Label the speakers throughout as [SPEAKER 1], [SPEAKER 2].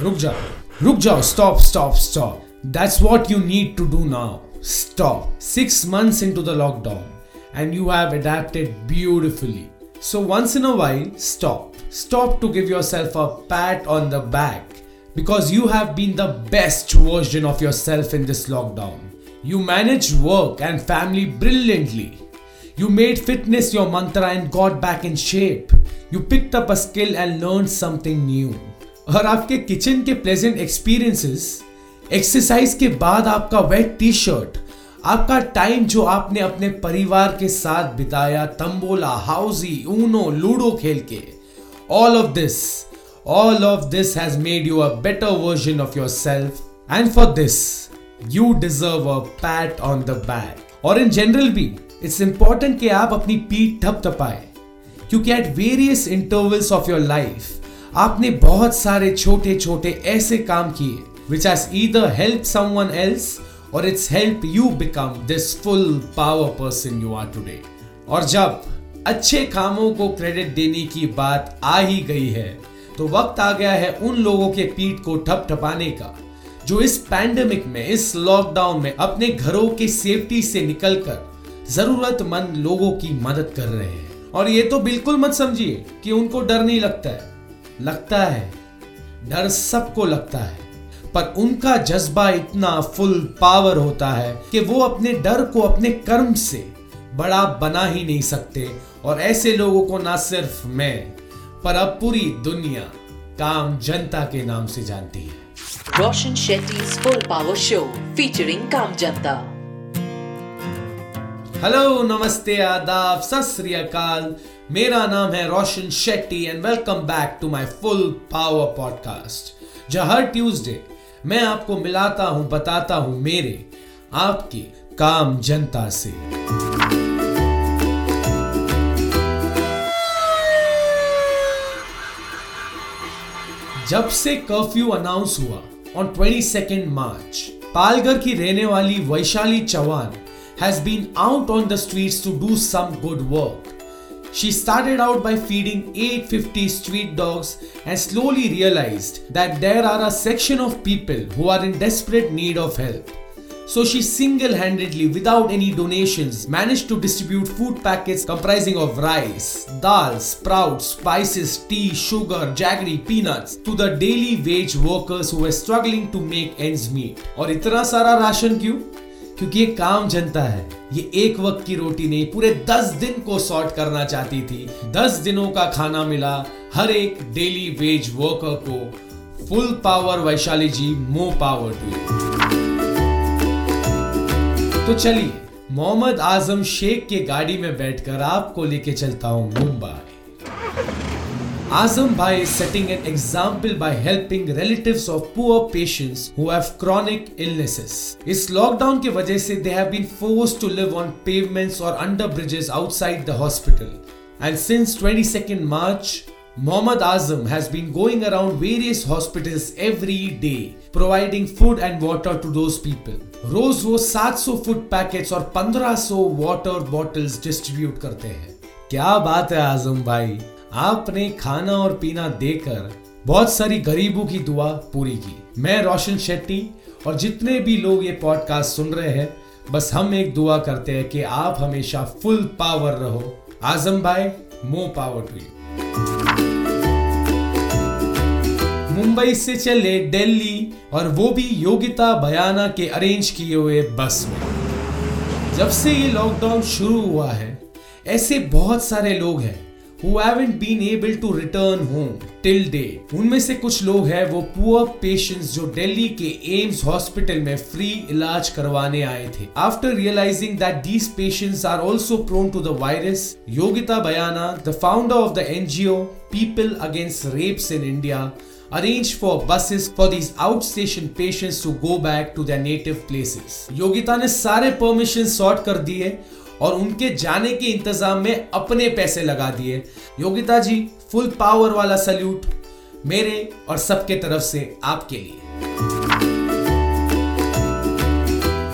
[SPEAKER 1] Ruk jao. Ruk jao. Stop, stop, stop. That's what you need to do now. Stop. Six months into the lockdown, and you have adapted beautifully. So, once in a while, stop. Stop to give yourself a pat on the back because you have been the best version of yourself in this lockdown. You managed work and family brilliantly. You made fitness your mantra and got back in shape. You picked up a skill and learned something new. और आपके kitchen के pleasant experiences exercise के बाद आपका wait T shirt आपका time जो आपने अपने परिवार के साथ बिताया, तंबोला हाउसी ऊनो लूडो खेल के all of this all of this has made you a better version of yourself and for this you deserve a pat on the back और इन जनरल भी इट्स इंपॉर्टेंट कि आप अपनी पीठ थप थपाए क्योंकि at various intervals of your life आपने बहुत सारे छोटे छोटे ऐसे काम किए which has either help someone else और it's help you become this full power person you are today और जब अच्छे कामों को क्रेडिट देने की बात आ ही गई है तो वक्त आ गया है उन लोगों के पीठ को ठप ठपाने का, जो इस पैंडमिक में, इस लॉकडाउन में अपने घरों के सेफ्टी से निकलकर जरूरतमंद लोगों की मदद कर रहे हैं। और ये तो बिल्कुल मत समझिए कि उनको डर नहीं लगता है। लगता है। डर सबको लगता है। पर उनका जज्बा इतना फुल पावर होता है कि वो अपने डर को अपने कर्म से बड़ा बना ही नहीं सकते। और ऐसे लोगों को ना सिर्फ़ मैं पर अब पूरी दुनिया काम जनता के नाम से जानती है।
[SPEAKER 2] Roshan Shetty's Full Power Show featuring Kam Janta.
[SPEAKER 1] Hello नमस्ते आदाब सत श्री अकाल। मेरा नाम है Roshan Shetty and welcome back to my full power podcast जहाँ हर ट्यूसडे मैं आपको मिलाता हूँ, बताता हूँ मेरे, आपके काम जनता से जब से कर्फ्यू अनाउंस हुआ ऑन 22nd मार्च पालघर की रहने वाली Vaishali Chauhan has been out on the streets to do some good work. She started out by feeding 850 street dogs and slowly realized that there are a section of people who are in desperate need of help. So she single-handedly, without any donations, managed to distribute food packets comprising of rice, dal, sprouts, spices, tea, sugar, jaggery, peanuts to the daily wage workers who were struggling to make ends meet. और इतना सारा ration क्यों? क्योंकि ये काम जनता है। ये एक वक्त की रोटी नहीं, पूरे दस दिन को सॉर्ट करना चाहती थी। दस दिनों का खाना मिला हर एक डेली वेज वर्कर को। Full power Vaishali ji more power to तो चलिए, मोहम्मद आज़म शेख के गाड़ी में बैठकर आपको लेके चलता हूँ Mumbai. Azam Bhai is setting an example by helping relatives of poor patients who have chronic illnesses. इस लॉकडाउन की वजह से they have been forced to live on pavements or under bridges outside the hospital. And since 22nd March, Mohammad Azam has been going around various hospitals every day, providing food and water to those people. रोज वो 700 food packets और 1500 water bottles distribute करते हैं क्या बात है आज़म भाई आपने खाना और पीना देकर बहुत सारी गरीबों की दुआ पूरी की। मैं रोशन शेट्टी और जितने भी लोग ये पॉडकास्ट सुन रहे हैं, बस हम एक दुआ करते हैं कि आप हमेशा फुल पावर रहो। आज़म भाई मो पावर टू यू मुंबई से चले दिल्ली और वो भी योगिता बयाना के अरेंज किए हुए बस में। जब से ये लॉकडाउन शुरू हुआ है, ऐसे बहुत सारे लोग हैं who haven't been able to return home till date. उनमें से कुछ लोग हैं वो पुअर पेशेंट्स जो दिल्ली के एम्स हॉस्पिटल में फ्री इलाज करवाने आए थे after realising that these patients are also prone to the virus Yogita Bayana the founder of the NGO People Against Rapes in India arranged for buses for these outstation patients to go back to their native places. Yogita ने सारे permission sort कर दिए और उनके जाने के इंतज़ाम में अपने पैसे लगा दिए। योगिता जी फुल पावर वाला सल्यूट मेरे और सबके तरफ़ से आपके लिए।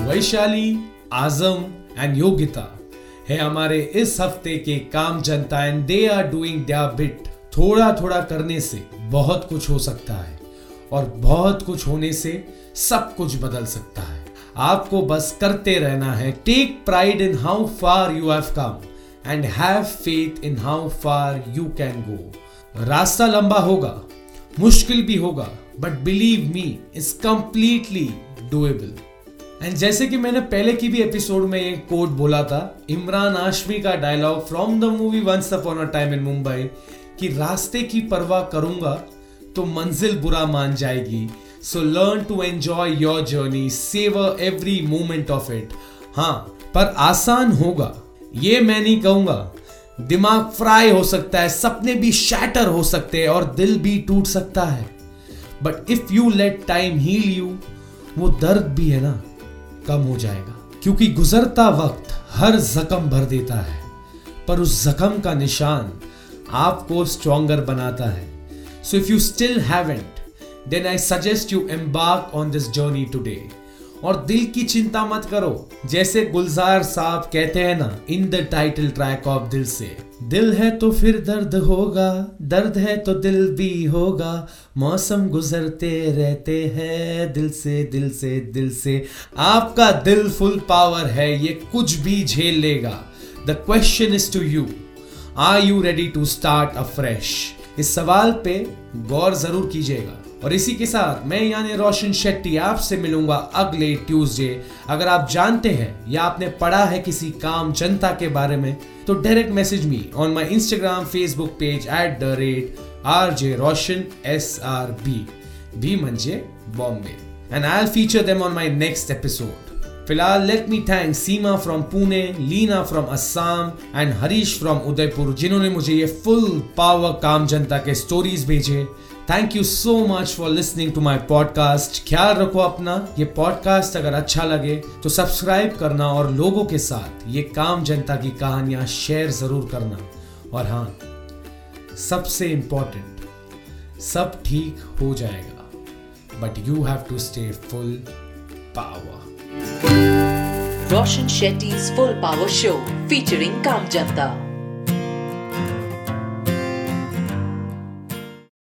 [SPEAKER 1] वैशाली, आज़म एंड योगिता, है हमारे इस हफ़्ते के काम जनता and they are doing bit थोड़ा थोड़ा करने से बहुत कुछ हो सकता है और बहुत कुछ होने से सब कुछ बदल सकता है। आपको बस करते रहना है। Take pride in how far you have come and have faith in how far you can go रास्ता लंबा होगा, मुश्किल भी होगा but believe me is completely doable and जैसे कि मैंने पहले की भी एपिसोड में एक कोट बोला था, इमरान आशमी का dialogue from the movie once upon a time in Mumbai कि रास्ते की परवाह करूँगा तो मंजिल बुरा मान जाएगी। So learn to enjoy your journey savour every moment of it हाँ पर आसान होगा। ये मैं नहीं कहूँगा। दिमाग फ्राई हो सकता है, सपने भी शैटर हो सकते हैं और दिल भी टूट सकता है। But if you let time heal you वो दर्द भी है ना, कम हो जाएगा। क्योंकि गुजरता वक्त हर जख्म भर देता है। पर उस जख्म का निशान आपको स्ट्रॉन्गर बनाता है। So if you still haven't then I suggest you embark on this journey today और दिल की चिंता मत करो। जैसे गुलजार साहब कहते हैं ना in the title track of Dil Se, दिल है तो फिर दर्द होगा, दर्द है तो दिल भी होगा, मौसम गुजरते रहते हैं दिल से दिल से दिल से। आपका दिल फुल पावर है, ये कुछ भी झेल लेगा। The question is to you are you ready to start a fresh इस सवाल पे गौर ज़रूर कीजिएगा। और इसी के साथ मैं यानी रोशन शेट्टी आपसे मिलूँगा अगले ट्यूसडे। अगर आप जानते हैं या आपने पढ़ा है किसी काम जनता के बारे में तो direct message me on my Instagram Facebook page at the rate R J Roshan S R B B मंजे Bombay. And I feature them on my next episode फ़िलहाल let me thank Seema from Pune Leena from Assam and Harish from Udaipur जिन्होंने मुझे ये full power काम जनता के stories भेजे। Thank you so much for listening to my podcast ख्याल रखो अपना। ये पॉडकास्ट अगर अच्छा लगे तो सब्सक्राइब करना और लोगों के साथ ये काम जनता की कहानियाँ शेयर ज़रूर करना। और हाँ सबसे इंपॉर्टेंट सब ठीक हो जाएगा। But you have to stay full power
[SPEAKER 2] Roshan Shetty's power show featuring काम Kamjanta.